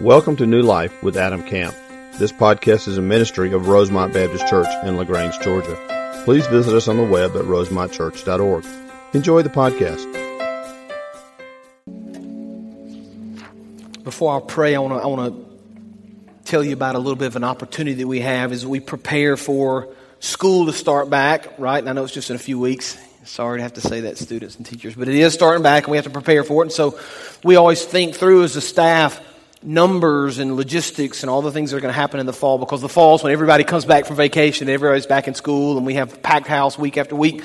Welcome to New Life with Adam Camp. This podcast is a ministry of Rosemont Baptist Church in LaGrange, Georgia. Please visit us on the web at rosemontchurch.org. Enjoy the podcast. Before I pray, I want to I want to tell you about a little bit of an opportunity that we have as we prepare for school to start back. Right, and I know it's just in a few weeks. Sorry to have to say that, students and teachers, but it is starting back, and we have to prepare for it. And so, we always think through as a staff numbers and logistics and all the things that are going to happen in the fall because the fall is when everybody comes back from vacation, everybody's back in school, and we have packed house week after week.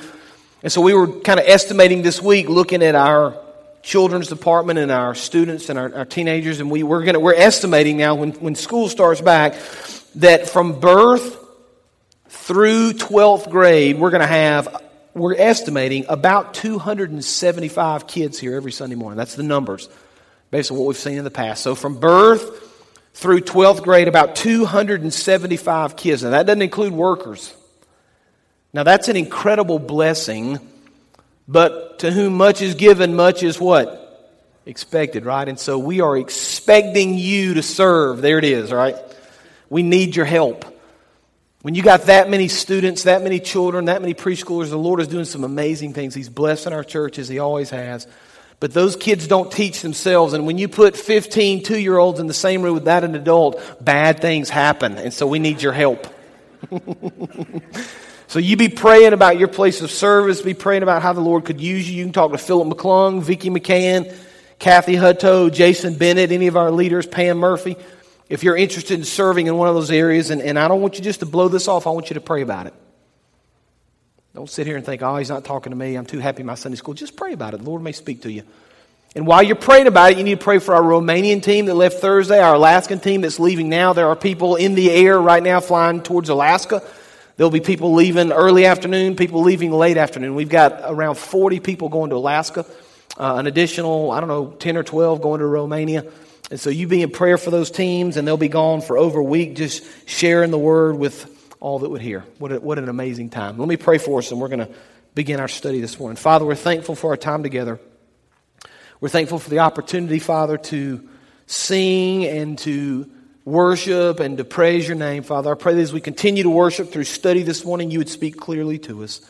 And so we were kind of estimating this week, looking at our children's department and our students and our, our teenagers, and we, we're, gonna, we're estimating now when, when school starts back that from birth through 12th grade, we're going to have, we're estimating about 275 kids here every Sunday morning. That's the numbers based on what we've seen in the past. So from birth through 12th grade, about 275 kids. Now, that doesn't include workers. Now, that's an incredible blessing, but to whom much is given, much is what? Expected, right? And so we are expecting you to serve. There it is, right? We need your help. When you got that many students, that many children, that many preschoolers, the Lord is doing some amazing things. He's blessing our church as He always has. But those kids don't teach themselves. And when you put 15 two year olds in the same room with that an adult, bad things happen. And so we need your help. so you be praying about your place of service, be praying about how the Lord could use you. You can talk to Philip McClung, Vicki McCann, Kathy Hutto, Jason Bennett, any of our leaders, Pam Murphy. If you're interested in serving in one of those areas, and, and I don't want you just to blow this off, I want you to pray about it. Don't sit here and think, oh, he's not talking to me. I'm too happy in my Sunday school. Just pray about it. The Lord may speak to you. And while you're praying about it, you need to pray for our Romanian team that left Thursday, our Alaskan team that's leaving now. There are people in the air right now flying towards Alaska. There'll be people leaving early afternoon, people leaving late afternoon. We've got around 40 people going to Alaska, uh, an additional, I don't know, 10 or 12 going to Romania. And so you be in prayer for those teams, and they'll be gone for over a week just sharing the word with all that would hear. What, a, what an amazing time. Let me pray for us, and we're going to begin our study this morning. Father, we're thankful for our time together. We're thankful for the opportunity, Father, to sing and to worship and to praise your name, Father. I pray that as we continue to worship through study this morning, you would speak clearly to us.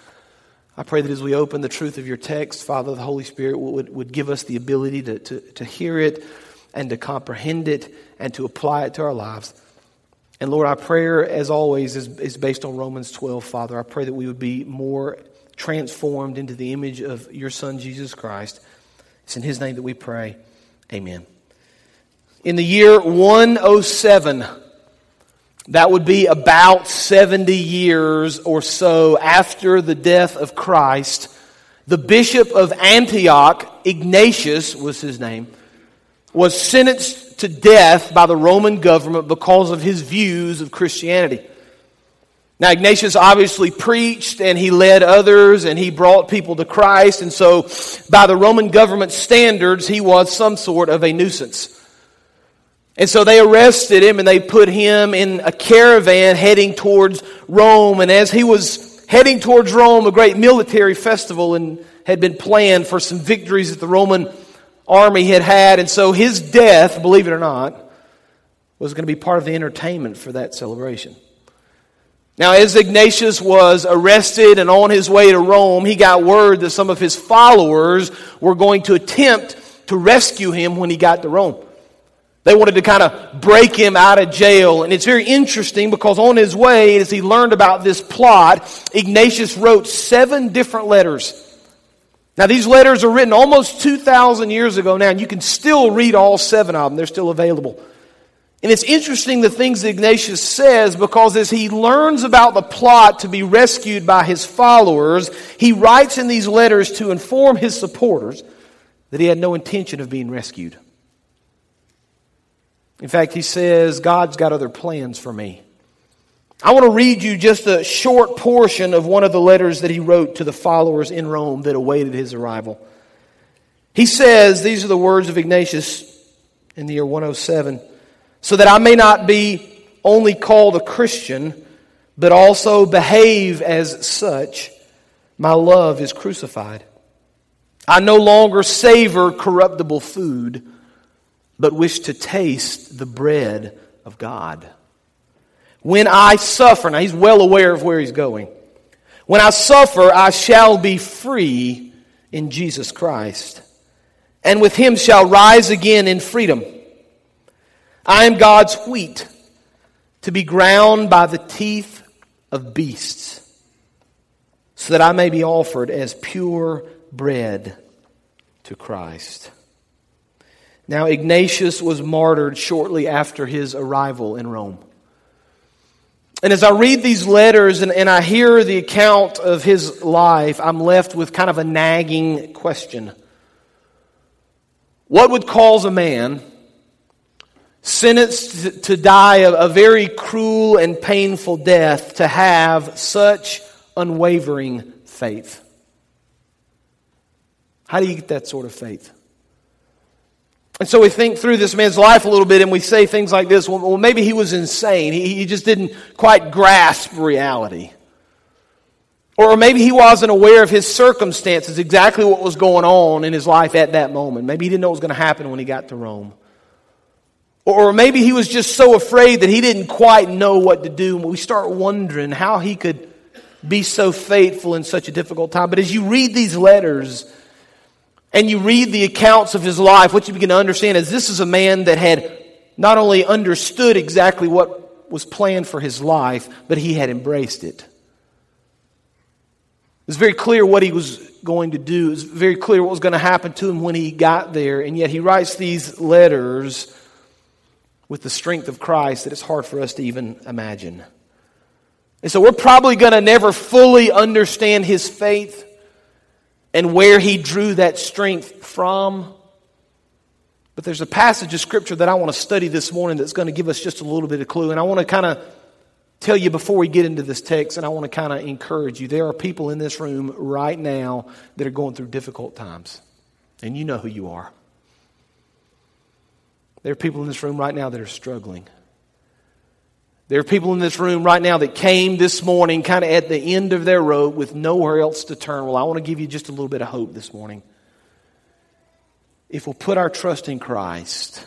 I pray that as we open the truth of your text, Father, the Holy Spirit would, would give us the ability to, to, to hear it and to comprehend it and to apply it to our lives. And Lord, our prayer, as always, is, is based on Romans 12, Father. I pray that we would be more transformed into the image of your Son, Jesus Christ. It's in His name that we pray. Amen. In the year 107, that would be about 70 years or so after the death of Christ, the bishop of Antioch, Ignatius was his name, was sentenced to death by the Roman government because of his views of Christianity. Now, Ignatius obviously preached and he led others and he brought people to Christ. And so, by the Roman government standards, he was some sort of a nuisance. And so they arrested him and they put him in a caravan heading towards Rome. And as he was heading towards Rome, a great military festival and had been planned for some victories that the Roman army had had. And so his death, believe it or not, was going to be part of the entertainment for that celebration. Now, as Ignatius was arrested and on his way to Rome, he got word that some of his followers were going to attempt to rescue him when he got to Rome. They wanted to kind of break him out of jail. And it's very interesting because on his way, as he learned about this plot, Ignatius wrote seven different letters now, these letters are written almost 2,000 years ago now, and you can still read all seven of them. They're still available. And it's interesting the things that Ignatius says because as he learns about the plot to be rescued by his followers, he writes in these letters to inform his supporters that he had no intention of being rescued. In fact, he says, God's got other plans for me. I want to read you just a short portion of one of the letters that he wrote to the followers in Rome that awaited his arrival. He says, These are the words of Ignatius in the year 107 so that I may not be only called a Christian, but also behave as such, my love is crucified. I no longer savor corruptible food but wish to taste the bread of God. When I suffer, now he's well aware of where he's going. When I suffer, I shall be free in Jesus Christ, and with him shall rise again in freedom. I am God's wheat to be ground by the teeth of beasts, so that I may be offered as pure bread to Christ. Now, Ignatius was martyred shortly after his arrival in Rome. And as I read these letters and, and I hear the account of his life, I'm left with kind of a nagging question. What would cause a man sentenced to die a, a very cruel and painful death to have such unwavering faith? How do you get that sort of faith? And so we think through this man's life a little bit and we say things like this well, well maybe he was insane. He, he just didn't quite grasp reality. Or maybe he wasn't aware of his circumstances, exactly what was going on in his life at that moment. Maybe he didn't know what was going to happen when he got to Rome. Or maybe he was just so afraid that he didn't quite know what to do. And we start wondering how he could be so faithful in such a difficult time. But as you read these letters, and you read the accounts of his life, what you begin to understand is this is a man that had not only understood exactly what was planned for his life, but he had embraced it. It was very clear what he was going to do. It was very clear what was going to happen to him when he got there. And yet he writes these letters with the strength of Christ that it's hard for us to even imagine. And so we're probably going to never fully understand his faith and where he drew that strength from. But there's a passage of scripture that I want to study this morning that's going to give us just a little bit of clue. And I want to kind of tell you before we get into this text, and I want to kind of encourage you. There are people in this room right now that are going through difficult times. And you know who you are. There are people in this room right now that are struggling. There are people in this room right now that came this morning kind of at the end of their rope with nowhere else to turn. Well, I want to give you just a little bit of hope this morning. If we'll put our trust in Christ,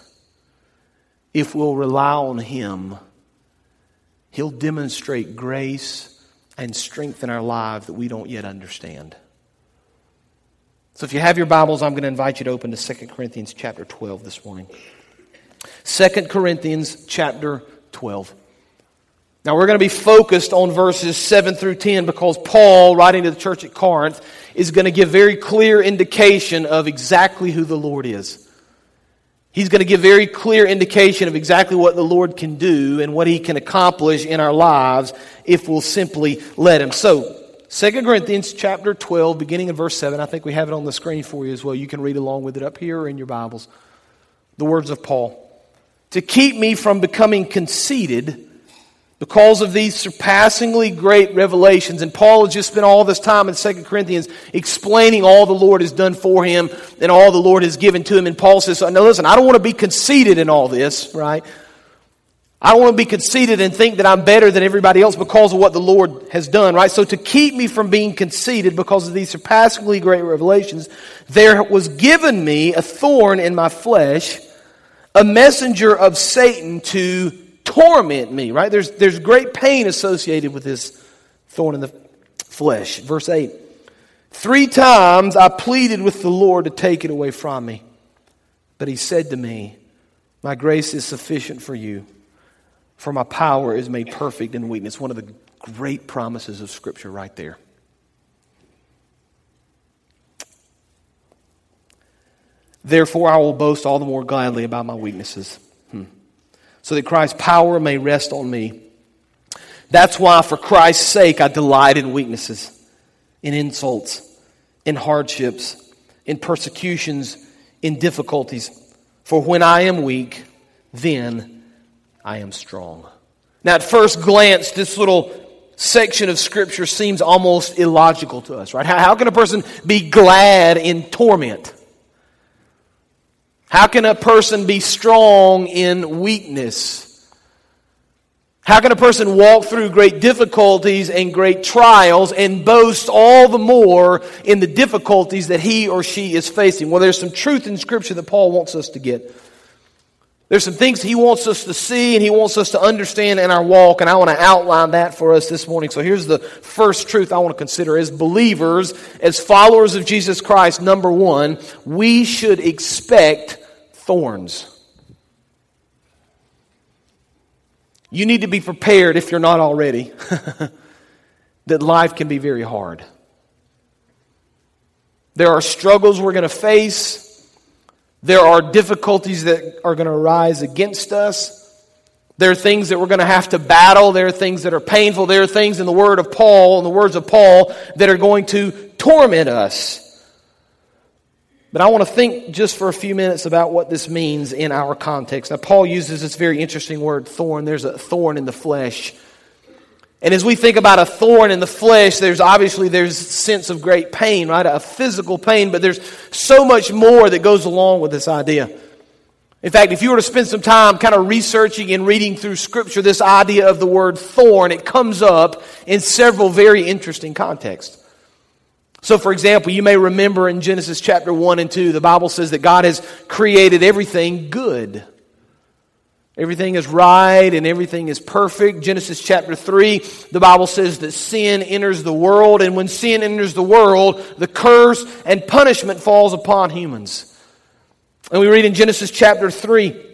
if we'll rely on Him, He'll demonstrate grace and strength in our lives that we don't yet understand. So if you have your Bibles, I'm going to invite you to open to 2 Corinthians chapter 12 this morning. 2 Corinthians chapter 12. Now, we're going to be focused on verses 7 through 10 because Paul, writing to the church at Corinth, is going to give very clear indication of exactly who the Lord is. He's going to give very clear indication of exactly what the Lord can do and what he can accomplish in our lives if we'll simply let him. So, 2 Corinthians chapter 12, beginning in verse 7. I think we have it on the screen for you as well. You can read along with it up here or in your Bibles. The words of Paul. To keep me from becoming conceited, because of these surpassingly great revelations. And Paul has just spent all this time in 2 Corinthians explaining all the Lord has done for him and all the Lord has given to him. And Paul says, Now listen, I don't want to be conceited in all this, right? I don't want to be conceited and think that I'm better than everybody else because of what the Lord has done, right? So to keep me from being conceited because of these surpassingly great revelations, there was given me a thorn in my flesh, a messenger of Satan to torment me, right? There's, there's great pain associated with this thorn in the flesh. Verse 8 Three times I pleaded with the Lord to take it away from me. But he said to me, My grace is sufficient for you, for my power is made perfect in weakness. One of the great promises of Scripture, right there. Therefore, I will boast all the more gladly about my weaknesses so that Christ's power may rest on me. That's why, for Christ's sake, I delight in weaknesses, in insults, in hardships, in persecutions, in difficulties. For when I am weak, then I am strong. Now, at first glance, this little section of Scripture seems almost illogical to us, right? How, how can a person be glad in torment? How can a person be strong in weakness? How can a person walk through great difficulties and great trials and boast all the more in the difficulties that he or she is facing? Well, there's some truth in Scripture that Paul wants us to get. There's some things He wants us to see and He wants us to understand in our walk, and I want to outline that for us this morning. So here's the first truth I want to consider. As believers, as followers of Jesus Christ, number one, we should expect thorns. You need to be prepared, if you're not already, that life can be very hard. There are struggles we're going to face. There are difficulties that are going to arise against us. There are things that we're going to have to battle. There are things that are painful. There are things in the word of Paul, in the words of Paul, that are going to torment us. But I want to think just for a few minutes about what this means in our context. Now, Paul uses this very interesting word, thorn. There's a thorn in the flesh. And as we think about a thorn in the flesh, there's obviously there's sense of great pain, right? A physical pain, but there's so much more that goes along with this idea. In fact, if you were to spend some time kind of researching and reading through scripture, this idea of the word thorn, it comes up in several very interesting contexts. So, for example, you may remember in Genesis chapter 1 and 2, the Bible says that God has created everything good. Everything is right and everything is perfect. Genesis chapter 3, the Bible says that sin enters the world, and when sin enters the world, the curse and punishment falls upon humans. And we read in Genesis chapter 3,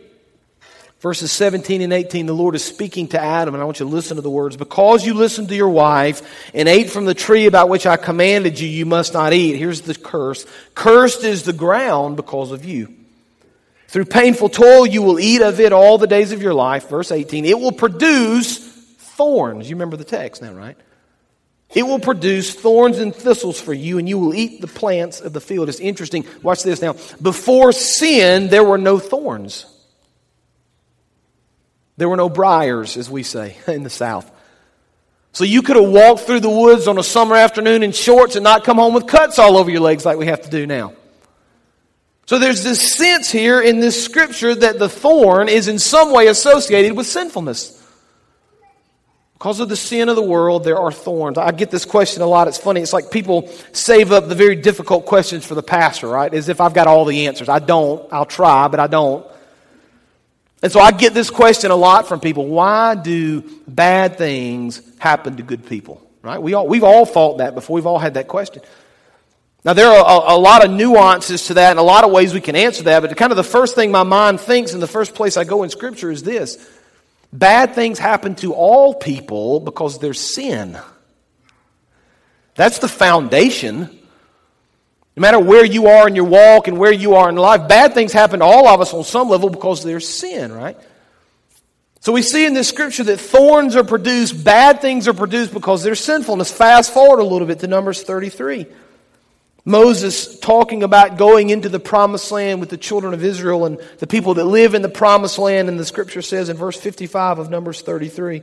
Verses 17 and 18, the Lord is speaking to Adam, and I want you to listen to the words. Because you listened to your wife and ate from the tree about which I commanded you, you must not eat. Here's the curse. Cursed is the ground because of you. Through painful toil, you will eat of it all the days of your life. Verse 18. It will produce thorns. You remember the text now, right? It will produce thorns and thistles for you, and you will eat the plants of the field. It's interesting. Watch this now. Before sin, there were no thorns. There were no briars, as we say in the South. So you could have walked through the woods on a summer afternoon in shorts and not come home with cuts all over your legs like we have to do now. So there's this sense here in this scripture that the thorn is in some way associated with sinfulness. Because of the sin of the world, there are thorns. I get this question a lot. It's funny. It's like people save up the very difficult questions for the pastor, right? As if I've got all the answers. I don't. I'll try, but I don't. And so I get this question a lot from people. Why do bad things happen to good people? Right? We all, we've all thought that before. We've all had that question. Now, there are a, a, lot of nuances to that and a lot of ways we can answer that, but kind of the first thing my mind thinks and the first place I go in Scripture is this bad things happen to all people because there's sin. That's the foundation no matter where you are in your walk and where you are in life, bad things happen to all of us on some level because there's sin, right? So we see in this scripture that thorns are produced, bad things are produced because there's sinfulness. Fast forward a little bit to Numbers 33. Moses talking about going into the promised land with the children of Israel and the people that live in the promised land, and the scripture says in verse 55 of Numbers 33.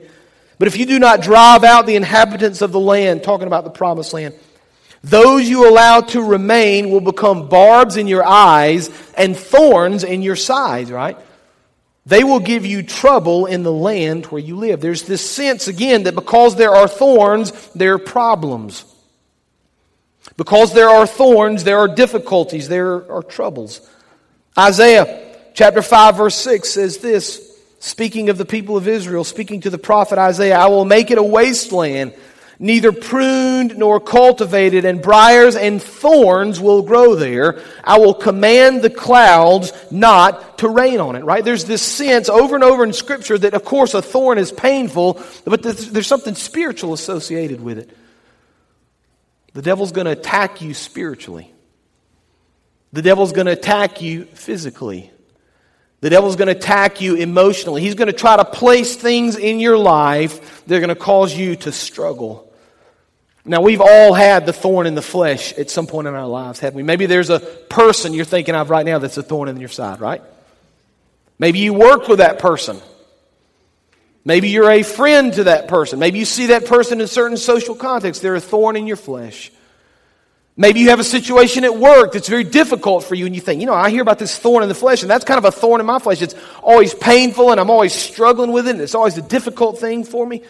But if you do not drive out the inhabitants of the land, talking about the promised land, those you allow to remain will become barbs in your eyes and thorns in your sides, right? They will give you trouble in the land where you live. There's this sense, again, that because there are thorns, there are problems. Because there are thorns, there are difficulties, there are troubles. Isaiah chapter 5, verse 6 says this speaking of the people of Israel, speaking to the prophet Isaiah, I will make it a wasteland neither pruned nor cultivated, and briars and thorns will grow there. I will command the clouds not to rain on it, right? There's this sense over and over in Scripture that, of course, a thorn is painful, but there's something spiritual associated with it. The devil's going to attack you spiritually. The devil's going to attack you physically. The devil's going to attack you emotionally. He's going to try to place things in your life that are going to cause you to struggle. Now, we've all had the thorn in the flesh at some point in our lives, haven't we? Maybe there's a person you're thinking of right now that's a thorn in your side, right? Maybe you work with that person. Maybe you're a friend to that person. Maybe you see that person in certain social contexts. They're a thorn in your flesh. Maybe you have a situation at work that's very difficult for you, and you think, you know, I hear about this thorn in the flesh, and that's kind of a thorn in my flesh. It's always painful, and I'm always struggling with it, and it's always a difficult thing for me.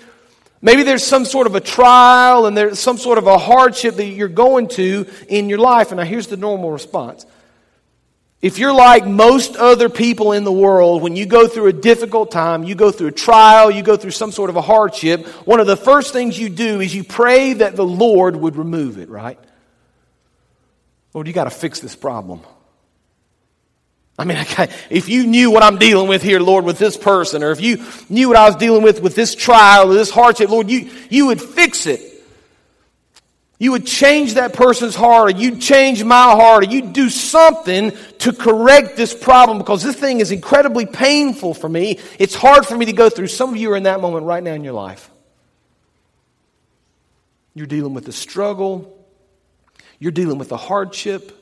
Maybe there's some sort of a trial and there's some sort of a hardship that you're going to in your life. And now here's the normal response If you're like most other people in the world, when you go through a difficult time, you go through a trial, you go through some sort of a hardship, one of the first things you do is you pray that the Lord would remove it, right? Lord, you got to fix this problem. I mean, if you knew what I'm dealing with here, Lord, with this person, or if you knew what I was dealing with with this trial or this hardship, Lord, you, you would fix it. You would change that person's heart, or you'd change my heart, or you'd do something to correct this problem because this thing is incredibly painful for me. It's hard for me to go through. Some of you are in that moment right now in your life. You're dealing with a struggle, you're dealing with a hardship,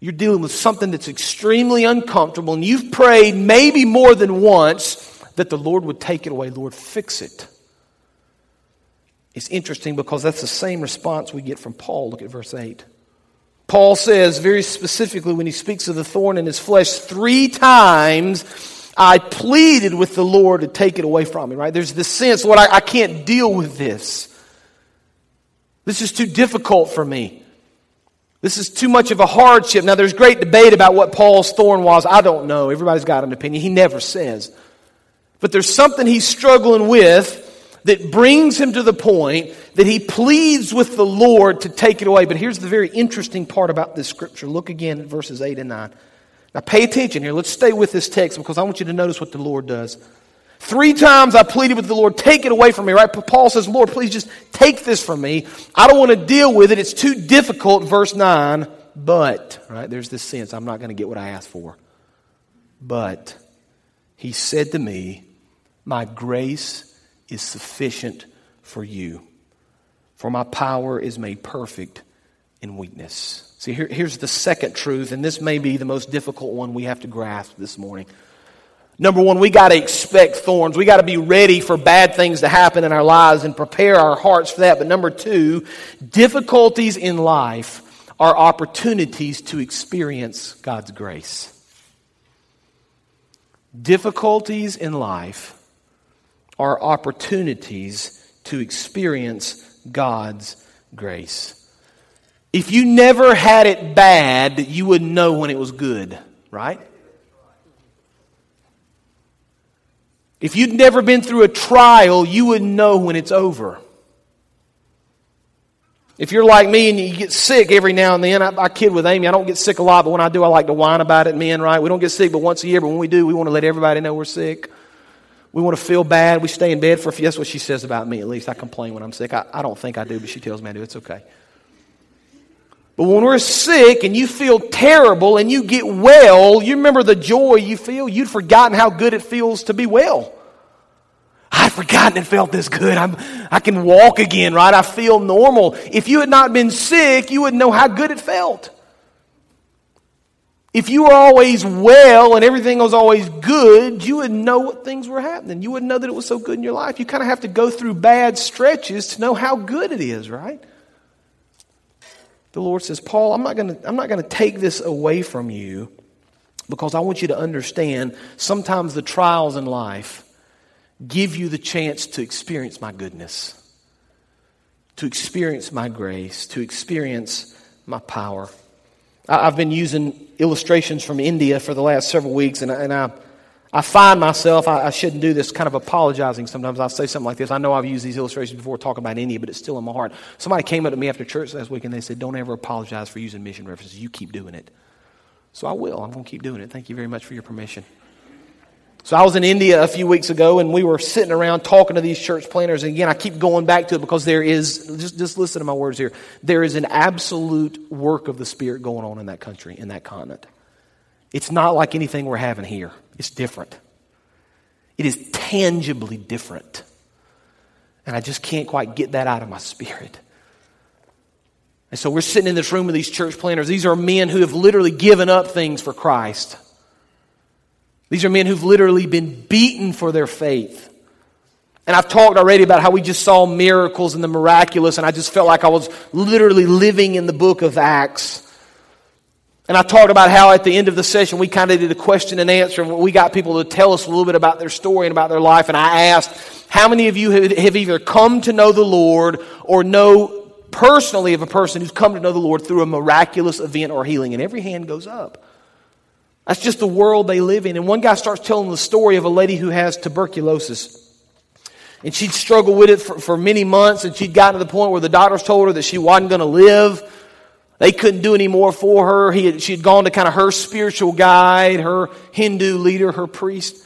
you're dealing with something that's extremely uncomfortable, and you've prayed maybe more than once that the Lord would take it away. Lord, fix it. It's interesting because that's the same response we get from Paul. Look at verse 8. Paul says very specifically when he speaks of the thorn in his flesh, three times I pleaded with the Lord to take it away from me, right? There's this sense, Lord, I, I can't deal with this. This is too difficult for me. This is too much of a hardship. Now, there's great debate about what Paul's thorn was. I don't know. Everybody's got an opinion. He never says. But there's something he's struggling with that brings him to the point that he pleads with the Lord to take it away. But here's the very interesting part about this scripture. Look again at verses 8 and 9. Now pay attention here. Let's stay with this text because I want you to notice what the Lord does. Three times I pleaded with the Lord, take it away from me, right? Paul says, Lord, please just take this from me. I don't want to deal with it. It's too difficult. Verse 9, but, right? There's this sense, I'm not going to get what I asked for. But he said to me, My grace is sufficient for you. For my power is made perfect in weakness. See, here, here's the second truth, and this may be the most difficult one we have to grasp this morning. Number one, we got to expect thorns. We got to be ready for bad things to happen in our lives and prepare our hearts for that. But number two, difficulties in life are opportunities to experience God's grace. Difficulties in life are opportunities to experience God's grace. If you never had it bad, you wouldn't know when it was good, right? If you'd never been through a trial, you wouldn't know when it's over. If you're like me and you get sick every now and then, I, I, kid with Amy, I don't get sick a lot, but when I do, I like to whine about it, men, right? We don't get sick but once a year, but when we do, we want to let everybody know we're sick. We want to feel bad. We stay in bed for a few. That's what she says about me, at least. I complain when I'm sick. I, I don't think I do, but she tells me I do. It's okay. But when we're sick and you feel terrible and you get well, you remember the joy you feel? You'd forgotten how good it feels to be well. I'd forgotten it felt this good. I'm, I can walk again, right? I feel normal. If you had not been sick, you wouldn't know how good it felt. If you were always well and everything was always good, you wouldn't know what things were happening. You wouldn't know that it was so good in your life. You kind of have to go through bad stretches to know how good it is, right? The Lord says, Paul, I'm not going to, take this away from you because I want you to understand sometimes the trials in life give you the chance to experience my goodness, to experience my grace, to experience my power. I've been using illustrations from India for the last several weeks, and, and I, I find myself, I, I, shouldn't do this, kind of apologizing sometimes. I'll say something like this. I know I've used these illustrations before talking about India, but it's still in my heart. Somebody came up to me after church last week and they said, Don't ever apologize for using mission references. You keep doing it. So I will. I'm going to keep doing it. Thank you very much for your permission. So I was in India a few weeks ago and we were sitting around talking to these church planners. And again, I keep going back to it because there is, just, just listen to my words here. There is an absolute work of the Spirit going on in that country, in that continent. It's not like anything we're having here. It's different. It is tangibly different. And I just can't quite get that out of my spirit. And so we're sitting in this room with these church planners. These are men who have literally given up things for Christ. These are men who've literally been beaten for their faith. And I've talked already about how we just saw miracles and the miraculous, and I just felt like I was literally living in the book of Acts. And I talked about how at the end of the session we kind of did a question and answer, and we got people to tell us a little bit about their story and about their life. And I asked, how many of you have either come to know the Lord or know personally of a person who's come to know the Lord through a miraculous event or healing? And every hand goes up. That's just the world they live in. And one guy starts telling the story of a lady who has tuberculosis. And she'd struggled with it for, for many months, and she'd gotten to the point where the doctors told her that she wasn't going to live. They couldn't do any more for her. He had, she had gone to kind of her spiritual guide, her Hindu leader, her priest.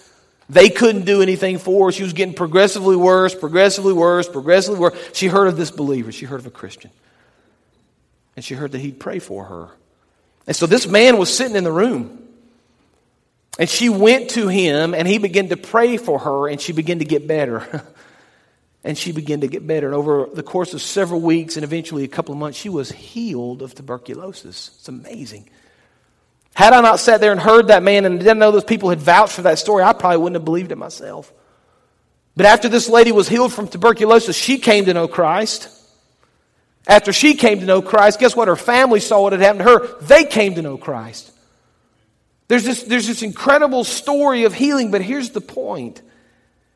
They couldn't do anything for her. She was getting progressively worse, progressively worse, progressively worse. She heard of this believer. She heard of a Christian. And she heard that he'd pray for her. And so this man was sitting in the room. And she went to him and he began to pray for her and she began to get better. and she began to get better. And over the course of several weeks and eventually a couple of months, she was healed of tuberculosis. It's amazing. Had I not sat there and heard that man and didn't know those people had vouched for that story, I probably wouldn't have believed it myself. But after this lady was healed from tuberculosis, she came to know Christ. After she came to know Christ, guess what? Her family saw what had happened to her. They came to know Christ. There's this, there's this incredible story of healing, but here's the point.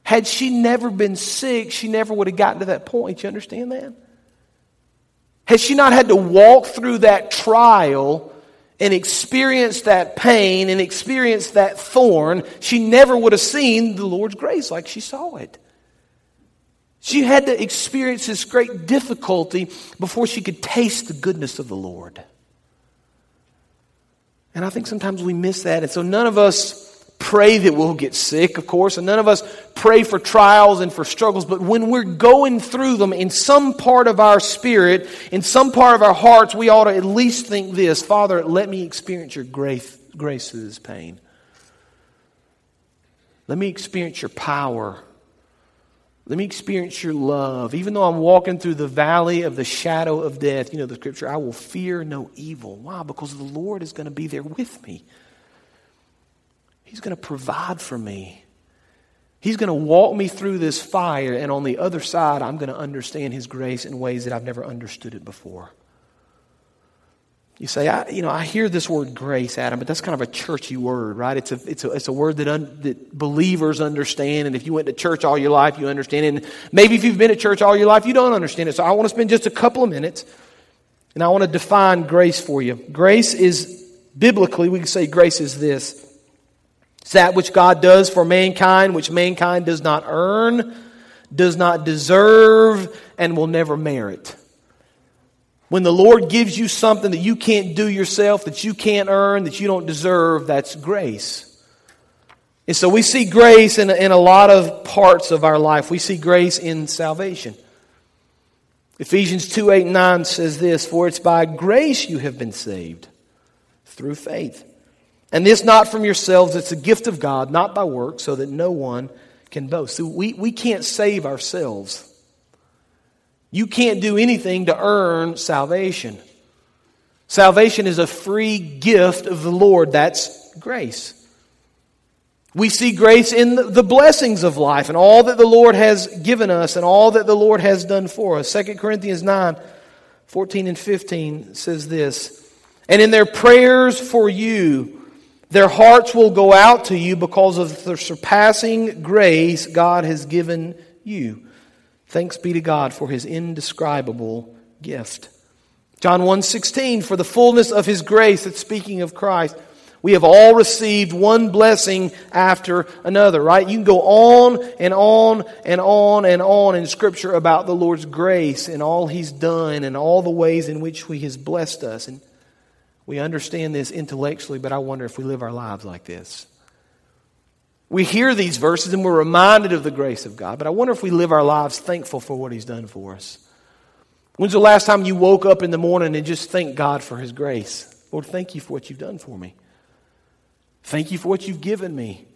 Had she never been sick, she never would have gotten to that point. You understand that? Had she not had to walk through that trial and experience that pain and experience that thorn, she never would have seen the Lord's grace like she saw it. She had to experience this great difficulty before she could taste the goodness of the Lord. And I think sometimes we miss that. And so none of us pray that we'll get sick, of course, and none of us pray for trials and for struggles, but when we're going through them in some part of our spirit, in some part of our hearts, we ought to at least think this Father, let me experience your grace, grace through this pain. Let me experience your power. Let me experience your love. Even though I'm walking through the valley of the shadow of death, you know the scripture, I will fear no evil. Why? Because the Lord is going to be there with me. He's going to provide for me. He's going to walk me through this fire, and on the other side, I'm going to understand His grace in ways that I've never understood it before. You say, I, you know, I hear this word grace, Adam, but that's kind of a churchy word, right? It's a, it's a, it's a word that, un, that believers understand. And if you went to church all your life, you understand. And maybe if you've been to church all your life, you don't understand it. So I want to spend just a couple of minutes and I want to define grace for you. Grace is, biblically, we can say grace is this it's that which God does for mankind, which mankind does not earn, does not deserve, and will never merit. When the Lord gives you something that you can't do yourself, that you can't earn, that you don't deserve, that's grace. And so we see grace in, in a lot of parts of our life. We see grace in salvation. Ephesians 2 8 9 says this For it's by grace you have been saved through faith. And this not from yourselves, it's a gift of God, not by works, so that no one can boast. So we, we can't save ourselves. You can't do anything to earn salvation. Salvation is a free gift of the Lord. That's grace. We see grace in the blessings of life and all that the Lord has given us and all that the Lord has done for us. 2 Corinthians 9 14 and 15 says this And in their prayers for you, their hearts will go out to you because of the surpassing grace God has given you. Thanks be to God for his indescribable gift. John 1:16 for the fullness of his grace that's speaking of Christ. We have all received one blessing after another, right? You can go on and on and on and on in scripture about the Lord's grace and all he's done and all the ways in which he has blessed us. And we understand this intellectually, but I wonder if we live our lives like this. We hear these verses and we're reminded of the grace of God, but I wonder if we live our lives thankful for what He's done for us. When's the last time you woke up in the morning and just thank God for His grace? Lord, thank you for what you've done for me. Thank you for what you've given me.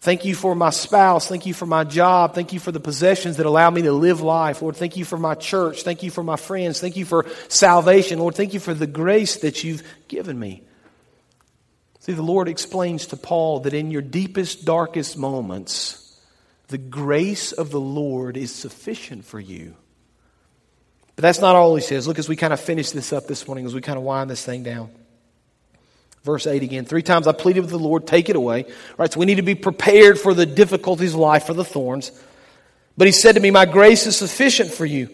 Thank you for my spouse. Thank you for my job. Thank you for the possessions that allow me to live life. Lord, thank you for my church. Thank you for my friends. Thank you for salvation. Lord, thank you for the grace that you've given me. See, the Lord explains to Paul that in your deepest, darkest moments, the grace of the Lord is sufficient for you. But that's not all he says. Look, as we kind of finish this up this morning, as we kind of wind this thing down. Verse 8 again. Three times I pleaded with the Lord, take it away. Right, so we need to be prepared for the difficulties of life, for the thorns. But he said to me, My grace is sufficient for you,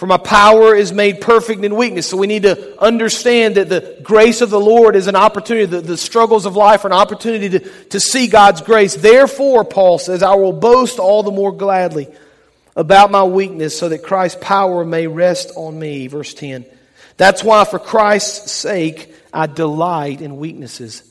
For my power is made perfect in weakness. So we need to understand that the grace of the Lord is an opportunity, the, the struggles of life are an opportunity to, to see God's grace. Therefore, Paul says, I will boast all the more gladly about my weakness so that Christ's power may rest on me. Verse 10. That's why, for Christ's sake, I delight in weaknesses,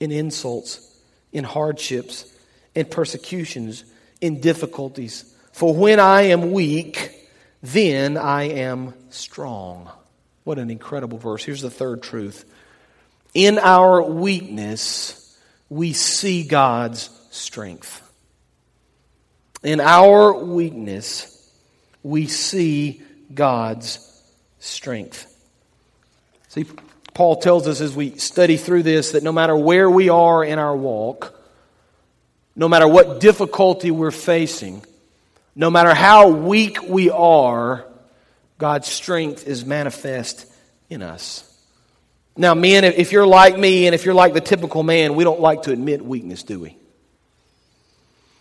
in insults, in hardships, in persecutions, in difficulties. For when I am weak, then I am strong. What an incredible verse. Here's the third truth. In our weakness, we see God's strength. In our weakness, we see God's strength. See, Paul tells us as we study through this that no matter where we are in our walk, no matter what difficulty we're facing, no matter how weak we are, God's strength is manifest in us. Now, men, if you're like me and if you're like the typical man, we don't like to admit weakness, do we?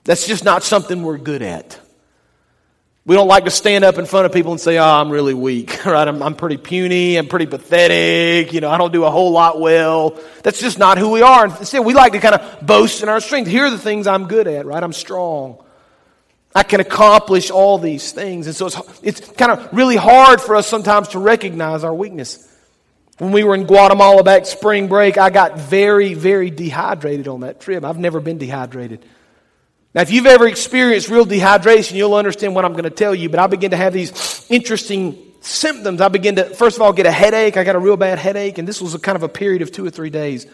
That's just not something we're good at. We don't like to stand up in front of people and say, oh, I'm really weak, right? I'm, I'm pretty puny, I'm pretty pathetic, you know, I don't do a whole lot well. That's just not who we are. Instead, we like to kind of boast in our strength. Here are the things I'm good at, right? I'm strong. I can accomplish all these things. And so it's, it's kind of really hard for us sometimes to recognize our weakness. When we were in Guatemala back spring break, I got very, very dehydrated on that trip. I've never been dehydrated. Now, if you've ever experienced real dehydration, you'll understand what I'm going to tell you. But I begin to have these interesting symptoms. I begin to, first of all, get a headache. I got a real bad headache. And this was a kind of a period of two or three days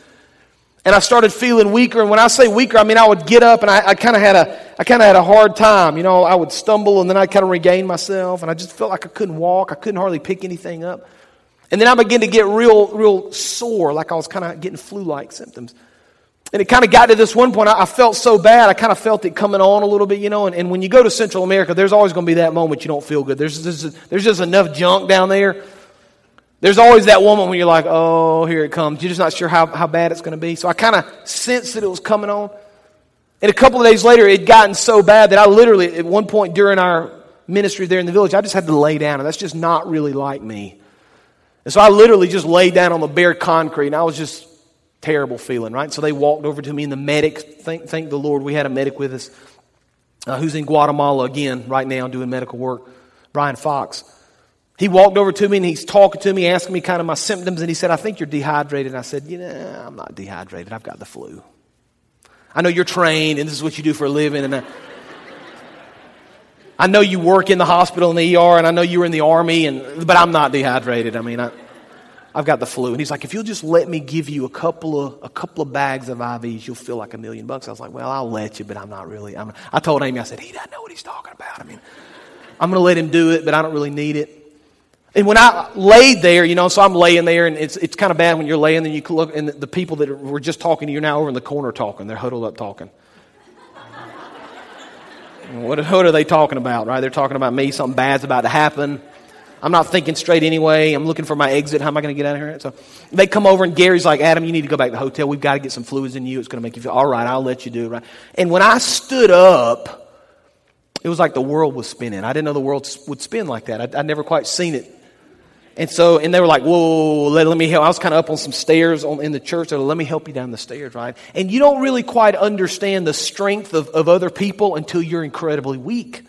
and I started feeling weaker. And when I say weaker, I mean I would get up and I, I kind of had a I kind of had a hard time. You know, I would stumble and then I kind of regain myself, and I just felt like I couldn't walk. I couldn't hardly pick anything up. And then I began to get real, real sore, like I was kind of getting flu-like symptoms. And it kind of got to this one point, I, I felt so bad, I kind of felt it coming on a little bit, you know. And, and when you go to Central America, there's always going to be that moment you don't feel good. There's, there's, there's just enough junk down there there's always that woman when you're like, oh, here it comes. You're just not sure how, how bad it's going to be. So I kind of sensed that it was coming on. And a couple of days later, it gotten so bad that I literally, at one point during our ministry there in the village, I just had to lay down. And that's just not really like me. And so I literally just laid down on the bare concrete, and I was just terrible feeling, right? So they walked over to me, and the medic, thank, thank the Lord, we had a medic with us uh, who's in Guatemala again right now doing medical work, Brian Fox. He walked over to me and he's talking to me, asking me kind of my symptoms, and he said, I think you're dehydrated. And I said, You know, I'm not dehydrated. I've got the flu. I know you're trained and this is what you do for a living. And I, I know you work in the hospital in the ER, and I know you were in the army, and, but I'm not dehydrated. I mean, I, I've got the flu. And he's like, if you'll just let me give you a couple of, a couple of bags of IVs, you'll feel like a million bucks. I was like, well, I'll let you, but I'm not really. I'm, I told Amy, I said, he doesn't know what he's talking about. I mean, I'm going to let him do it, but I don't really need it. And when I laid there, you know, so I'm laying there, and it's, it's kind of bad when you're laying there, you look, and the people that were just talking to you now over in the corner talking. They're huddled up talking. what, what are they talking about, right? They're talking about me, something bad's about to happen. I'm not thinking straight anyway. I'm looking for my exit. How am I going to get out of here? So they come over, and Gary's like, Adam, you need to go back to the hotel. We've got to get some fluids in you. It's going to make you feel all right. I'll let you do it, right? And when I stood up, it was like the world was spinning. I didn't know the world would spin like that. I, would never quite seen it and so, and they were like, whoa, let, let me help. I was kind of up on some stairs on, in the church. Like, let me help you down the stairs, right? And you don't really quite understand the strength of, of other people until you're incredibly weak.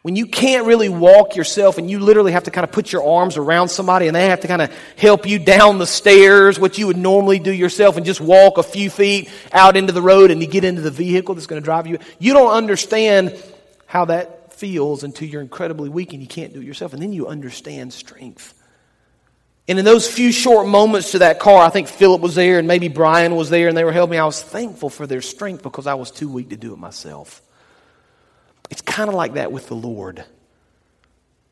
When you can't really walk yourself and you literally have to kind of put your arms around somebody and they have to kind of help you down the stairs, what you would normally do yourself and just walk a few feet out into the road and you get into the vehicle that's going to drive you. You don't understand how that feels until you're incredibly weak and you can't do it yourself. And then you understand strength. And in those few short moments to that car, I think Philip was there and maybe Brian was there and they were helping me. I was thankful for their strength because I was too weak to do it myself. It's kind of like that with the Lord.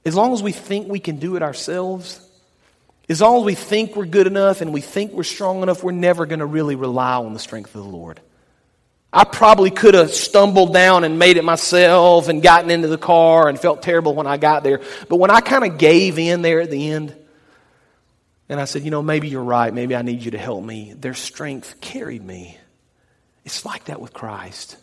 As long as we think we can do it ourselves, as long as we think we're good enough and we think we're strong enough, we're never going to really rely on the strength of the Lord. I probably could have stumbled down and made it myself and gotten into the car and felt terrible when I got there. But when I kind of gave in there at the end, and I said, you know, maybe you're right. Maybe I need you to help me. Their strength carried me. It's like that with Christ.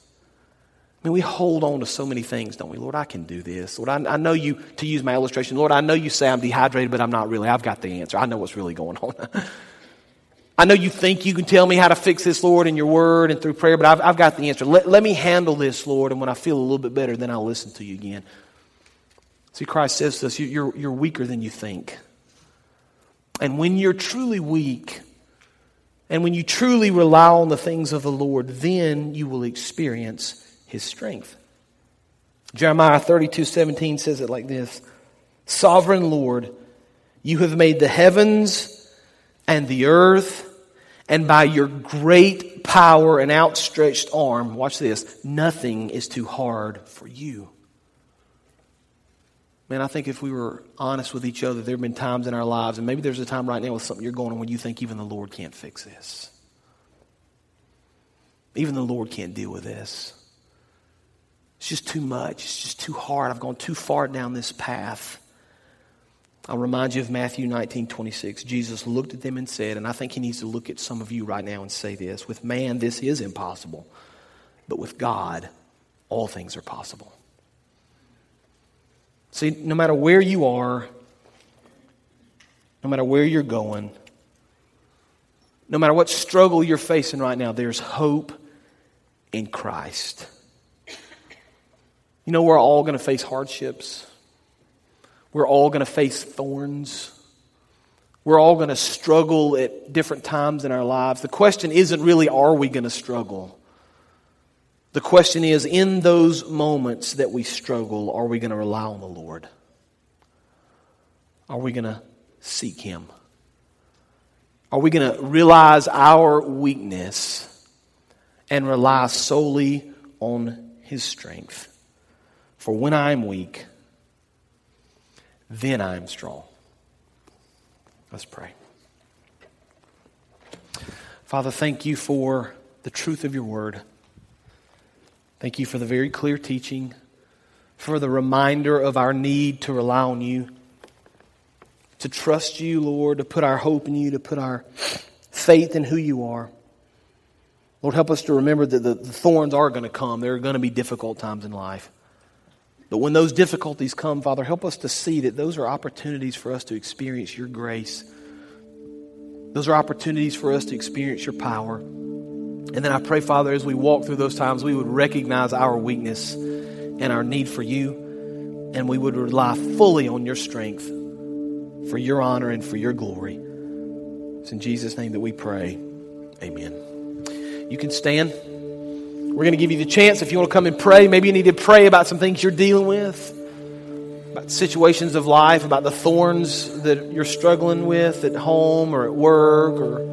I mean, we hold on to so many things, don't we? Lord, I can do this. Lord, I, I, know you, to use my illustration, Lord, I know you say I'm dehydrated, but I'm not really. I've got the answer. I know what's really going on. I know you think you can tell me how to fix this, Lord, in your word and through prayer, but I've, I've got the answer. Let, let me handle this, Lord, and when I feel a little bit better, then I'll listen to you again. See, Christ says to us, you're, you're weaker than you think. And when you're truly weak, and when you truly rely on the things of the Lord, then you will experience his strength. Jeremiah 32 17 says it like this Sovereign Lord, you have made the heavens and the earth, and by your great power and outstretched arm, watch this, nothing is too hard for you. Man, I think if we were honest with each other, there have been times in our lives, and maybe there's a time right now with something you're going on when you think even the Lord can't fix this. Even the Lord can't deal with this. It's just too much. It's just too hard. I've gone too far down this path. I'll remind you of Matthew 19, 26. Jesus looked at them and said, and I think he needs to look at some of you right now and say this with man, this is impossible, but with God, all things are possible. See, no matter where you are, no matter where you're going, no matter what struggle you're facing right now, there's hope in Christ. You know, we're all going to face hardships. We're all going to face thorns. We're all going to struggle at different times in our lives. The question isn't really, are we going to struggle? The question is, in those moments that we struggle, are we going to rely on the Lord? Are we going to seek Him? Are we going to realize our weakness and rely solely on His strength? For when I'm weak, then I am strong. Let's pray. Father, thank you for the truth of your word. Thank you for the very clear teaching, for the reminder of our need to rely on you, to trust you, Lord, to put our hope in you, to put our faith in who you are. Lord, help us to remember that the, thorns are going to come. There are going to be difficult times in life. But when those difficulties come, Father, help us to see that those are opportunities for us to experience your grace. Those are opportunities for us to experience your power. And then I pray, Father, as we walk through those times, we would recognize our weakness and our need for you, and we would rely fully on your strength for your honor and for your glory. It's in Jesus' name that we pray. Amen. You can stand. We're going to give you the chance if you want to come and pray. Maybe you need to pray about some things you're dealing with, about situations of life, about the thorns that you're struggling with at home or at work. Or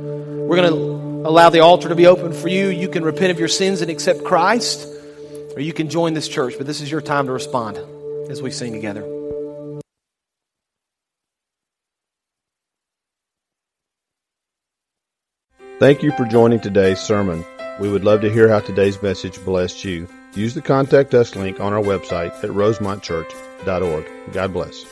we're going to allow the altar to be open for you. You can repent of your sins and accept Christ, or you can join this church. But this is your time to respond as we sing together. Thank you for joining today's sermon. We would love to hear how today's message blessed you. Use the contact us link on our website at rosemontchurch.org. God bless.